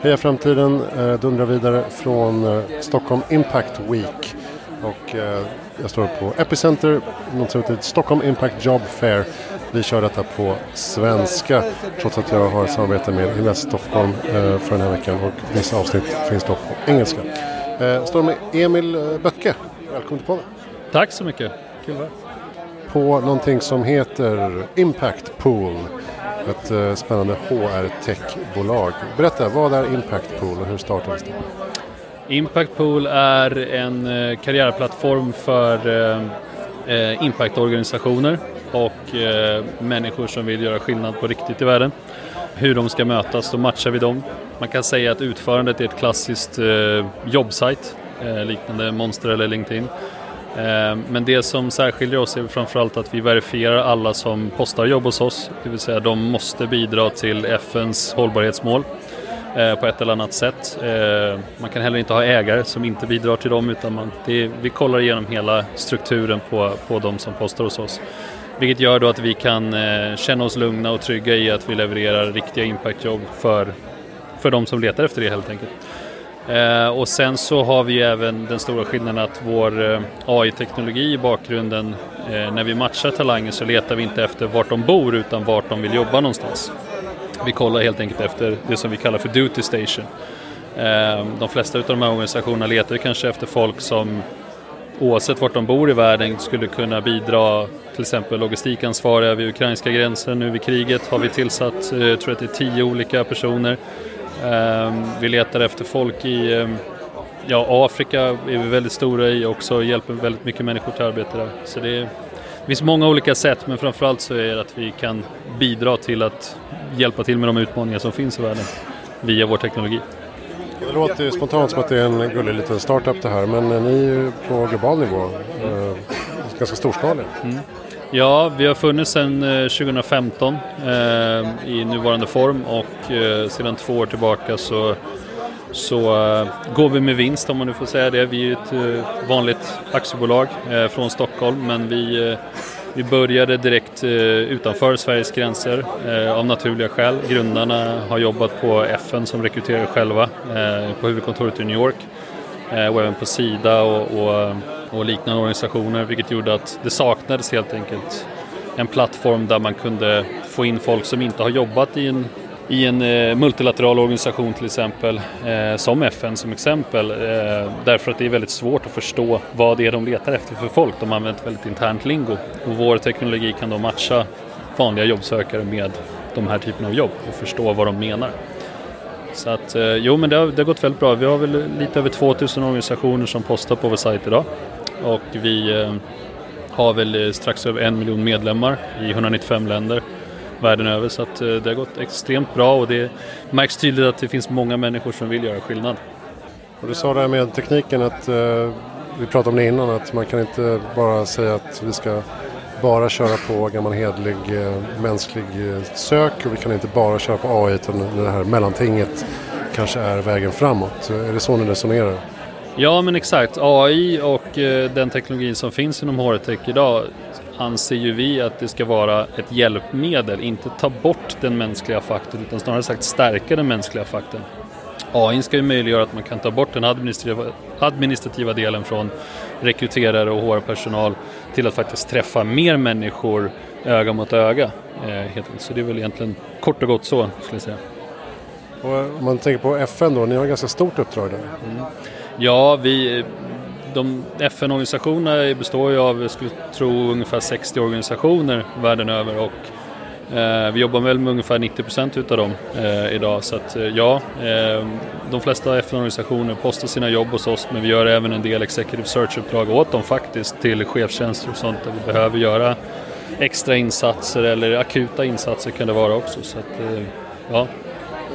Heja Framtiden eh, dundrar vidare från eh, Stockholm Impact Week. Och eh, jag står på Epicenter, något som heter Stockholm Impact Job Fair. Vi kör detta på svenska trots att jag har samarbete med Invest Stockholm för den här veckan och vissa avsnitt finns då på engelska. Eh, står med Emil Böcke. Välkommen till podden. Tack så mycket. Kul att vara På någonting som heter Impact Pool. Ett eh, spännande HR-techbolag. Berätta, vad är Impact Pool och hur startades det? Impact Pool är en eh, karriärplattform för eh, impactorganisationer och människor som vill göra skillnad på riktigt i världen. Hur de ska mötas, då matchar vi dem. Man kan säga att utförandet är ett klassiskt jobbsajt, liknande Monster eller LinkedIn. Eh, men det som särskiljer oss är framförallt att vi verifierar alla som postar jobb hos oss. Det vill säga de måste bidra till FNs hållbarhetsmål eh, på ett eller annat sätt. Eh, man kan heller inte ha ägare som inte bidrar till dem utan man, det, vi kollar igenom hela strukturen på, på de som postar hos oss. Vilket gör då att vi kan känna oss lugna och trygga i att vi levererar riktiga impactjobb för, för de som letar efter det helt enkelt. Eh, och sen så har vi även den stora skillnaden att vår eh, AI-teknologi i bakgrunden, eh, när vi matchar talanger så letar vi inte efter vart de bor utan vart de vill jobba någonstans. Vi kollar helt enkelt efter det som vi kallar för duty station. Eh, de flesta av de här organisationerna letar ju kanske efter folk som oavsett vart de bor i världen skulle kunna bidra till exempel logistikansvariga vid ukrainska gränsen. Nu vid kriget har vi tillsatt, eh, jag tror att det är tio olika personer. Eh, Vi letar efter folk i eh, ja, Afrika är vi väldigt stora i också och hjälper väldigt mycket människor till arbete där. Så det, är, det finns många olika sätt men framförallt så är det att vi kan bidra till att hjälpa till med de utmaningar som finns i världen via vår teknologi. Det låter ju spontant som att det är en gullig liten startup det här men eh, ni är ju på global nivå. Eh, ganska storskalig. Ja, vi har funnits sedan eh, 2015 eh, i nuvarande form och eh, sedan två år tillbaka så, så eh, går vi med vinst om man nu får säga det. Vi är ett eh, vanligt aktiebolag eh, från Stockholm men vi, eh, vi började direkt eh, utanför Sveriges gränser eh, av naturliga skäl. Grundarna har jobbat på FN som rekryterar själva eh, på huvudkontoret i New York Eh, och även på Sida och, och, och liknande organisationer vilket gjorde att det saknades helt enkelt en plattform där man kunde få in folk som inte har jobbat i en, i en eh, multilateral organisation till exempel, eh, som FN som exempel, därför att det är väldigt svårt att förstå vad det är de letar efter för folk. De använder ett väldigt internt lingo och vår teknologi kan då matcha vanliga jobbsökare med de här typen av jobb och förstå vad de menar. Så att, eh, jo men det har, det har gått väldigt bra. Vi har väl lite över 2000 organisationer som postar på vår sajt idag. Och vi eh, har väl eh, strax över en miljon medlemmar i 195 länder världen över. Så att, det har gått extremt bra och det märks tydligt att det finns många människor som vill göra skillnad. Och du sa det här med tekniken att vi pratade om det innan att man kan inte bara säga att vi ska bara köra på gammal hedlig eh, mänsklig eh, sök och vi kan inte bara köra på AI utan det här mellantinget kanske är vägen framåt. Är det så ni resonerar? Ja men exakt, AI och eh, den teknologin som finns inom HR-tech idag anser ju vi att det ska vara ett hjälpmedel, inte ta bort den mänskliga faktorn utan snarare sagt stärka den mänskliga faktorn. AI ska ju möjliggöra att man kan ta bort den administrativa, administrativa delen från rekryterare och HR-personal till att faktiskt träffa mer människor öga mot öga. Eh. Så det är väl egentligen kort och gott så skulle jag säga. Och om man tänker på FN då, ni har ett ganska stort uppdrag där. Ja, vi, de FN-organisationerna består ju av, jag skulle tro, ungefär 60 organisationer världen över och eh, Eh, vi jobbar väl med ungefär 90% utav dem eh, idag. Så att, eh, ja, eh, de flesta FN-organisationer postar sina jobb hos oss men vi gör även en del executive search-uppdrag åt dem faktiskt till chefstjänster och sånt där vi behöver göra extra insatser eller akuta insatser kan det vara också. Så att, eh, ja,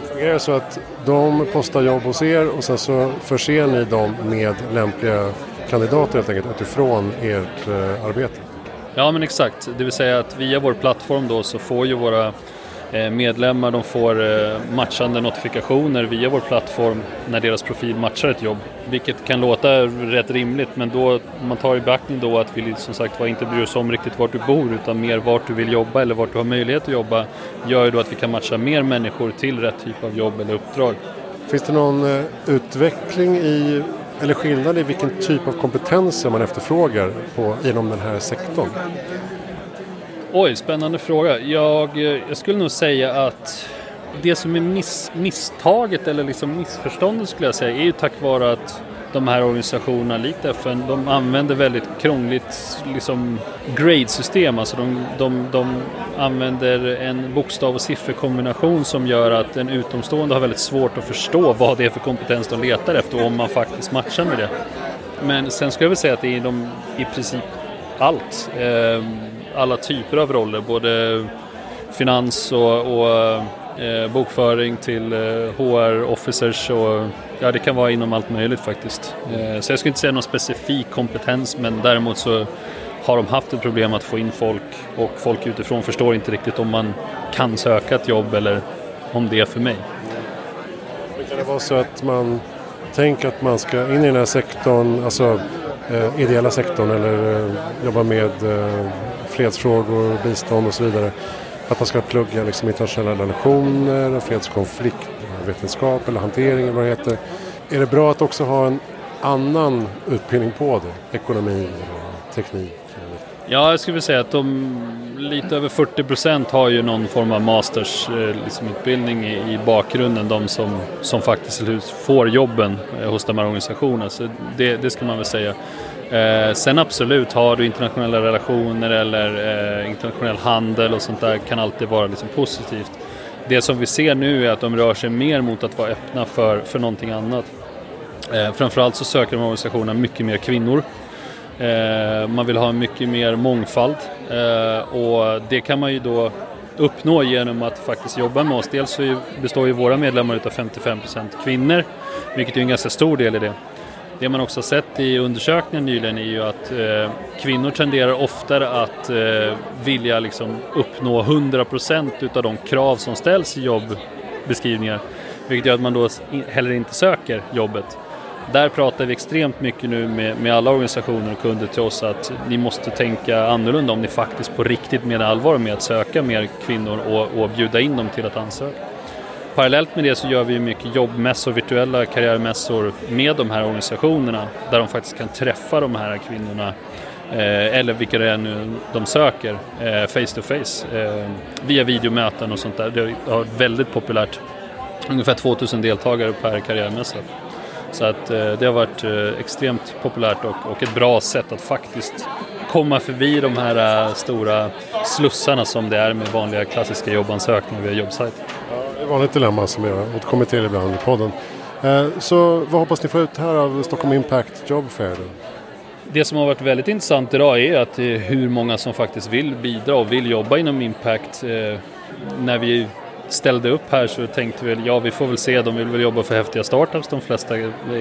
Fungerar det så att de postar jobb hos er och sen så förser ni dem med lämpliga kandidater helt enkelt utifrån ert eh, arbete? Ja men exakt, det vill säga att via vår plattform då så får ju våra eh, medlemmar de får eh, matchande notifikationer via vår plattform när deras profil matchar ett jobb. Vilket kan låta rätt rimligt men då man tar i beaktning då att vi som sagt var inte bryr oss om riktigt vart du bor utan mer vart du vill jobba eller vart du har möjlighet att jobba gör ju då att vi kan matcha mer människor till rätt typ av jobb eller uppdrag Finns det någon eh, utveckling i eller skillnad i vilken typ av kompetenser man efterfrågar på, inom den här sektorn? Oj, spännande fråga. Jag, eh, jag skulle nog säga att det som är miss, misstaget eller liksom missförståndet skulle jag säga är ju tack vare att de här organisationerna likt FN, de använder väldigt krångligt liksom grade-system. Alltså de, de, de använder en bokstav och sifferkombination som gör att en utomstående har väldigt svårt att förstå vad det är för kompetens de letar efter om man faktiskt matchar med det. Men sen skulle jag väl säga att det är de, i princip allt. Eh, alla typer av roller, både finans och, och eh, bokföring till eh, HR-officers och ja, det kan vara inom allt möjligt faktiskt. Eh, så jag skulle inte säga någon specifik kompetens men däremot så har de haft ett problem att få in folk och folk utifrån förstår inte riktigt om man kan söka ett jobb eller om det är för mig. Men kan det vara så att man tänker att man ska in i den här sektorn, alltså eh, ideella sektorn eller eh, jobba med eh, fredsfrågor, bistånd och så vidare att man ska plugga liksom internationella relationer, freds och konfliktvetenskap eller hantering eller vad det heter. Är det bra att också ha en annan utbildning på det? Ekonomi och teknik? Ja, jag skulle vilja säga att de lite över 40 procent har ju någon form av mastersutbildning eh, liksom, i, bakgrunden, de som, som faktiskt får jobben eh, hos de här organisationerna. Så det, det ska man väl säga. Eh, sen absolut, har du internationella relationer eller eh, internationell handel och sånt där kan alltid vara liksom positivt. Det som vi ser nu är att de rör sig mer mot att vara öppna för, för någonting annat. Eh, framförallt så söker de organisationerna mycket mer kvinnor. Eh, man vill ha mycket mer mångfald eh, och det kan man ju då uppnå genom att faktiskt jobba med oss. Dels så består ju våra medlemmar utav 55% kvinnor, vilket är en ganska stor del i det. Det man också sett i undersökningen nyligen är ju att eh, kvinnor tenderar oftare att eh, vilja liksom uppnå 100% utav de krav som ställs i jobbeskrivningar. Vilket gör att man då heller inte söker jobbet. Där pratar vi extremt mycket nu med, med alla organisationer och kunder till oss att ni måste tänka annorlunda om ni faktiskt på riktigt menar allvar med att söka mer kvinnor och, och bjuda in dem till att ansöka. Parallellt med det så gör vi mycket jobbmässor, virtuella karriärmässor med de här organisationerna där de faktiskt kan träffa de här kvinnorna eh, eller vilka det är nu de söker eh, face to face eh, via videomöten och sånt där. Det har varit väldigt populärt. Ungefär 2000 deltagare per karriärmässa. Så att det har varit extremt populärt och, och ett bra sätt att faktiskt komma förbi de här stora slussarna som det är med vanliga klassiska jobbansökningar via jobbsajter vanligt dilemma som jag återkommer till ibland i podden. Eh, så vad hoppas ni få ut här av Stockholm Impact Job Fair? Det som har varit väldigt intressant idag är att eh, hur många som faktiskt vill bidra och vill jobba inom Impact. Eh, när vi ställde upp här så tänkte vi ja vi får väl se, de vill väl jobba för häftiga startups de flesta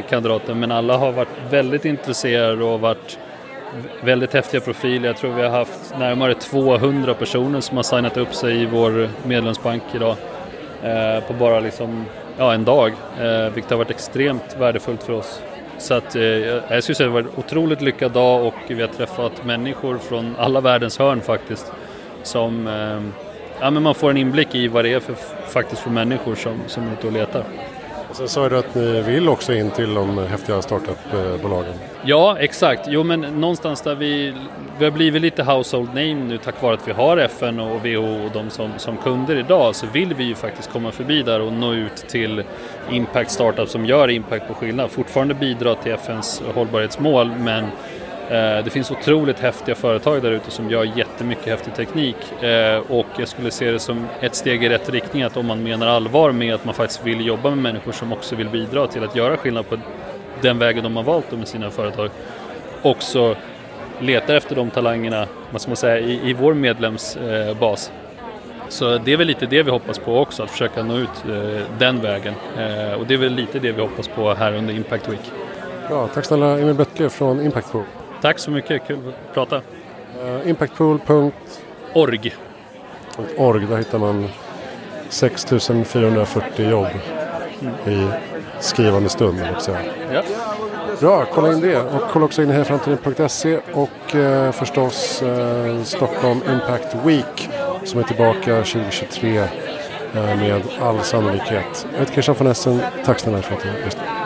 kandidater men alla har varit väldigt intresserade och varit väldigt häftiga profiler. Jag tror vi har haft närmare 200 personer som har signat upp sig i vår medlemsbank idag. Eh, på bara liksom, ja, en dag, eh, vilket har varit extremt värdefullt för oss. Så att, eh, jag skulle säga att det var en otroligt lyckad dag och vi har träffat människor från alla världens hörn faktiskt. Som, eh, ja, men man får en inblick i vad det är för, faktiskt för människor som, som är ute och letar. Sen sa du att ni vill också in till de häftiga startupbolagen. Ja, exakt. Jo, men någonstans där vi, vi har blivit lite household name nu tack vare att vi har FN och WHO och de som, som kunder idag så vill vi ju faktiskt komma förbi där och nå ut till impact startups som gör impact på skillnad. Fortfarande bidra till FNs hållbarhetsmål men Eh, det finns otroligt häftiga företag där ute som gör jättemycket häftig teknik eh, och jag skulle se det som ett steg i rätt riktning att om man menar allvar med att man faktiskt vill jobba med människor som också vill bidra till att göra skillnad på den vägen de har valt med sina företag också letar efter de talangerna vad ska man säga, i, i vår medlemsbas. Eh, Så det är väl lite det vi hoppas på också, att försöka nå ut den vägen. och det är väl lite det vi hoppas på här under Impact Week. Bra, tack snälla Emil Böttger från Impact Group. Tack så mycket, kul att prata. Uh, impactpool.org Org. Där hittar man 6440 jobb mm. i skrivande stund. Också. Ja. Bra, kolla in det. Och kolla också in hejaframtiden.se och eh, förstås eh, Stockholm Impact Week som är tillbaka 2023 med all sannolikhet. Jag heter Christian von Essen. Tack snälla för att du lyssnade.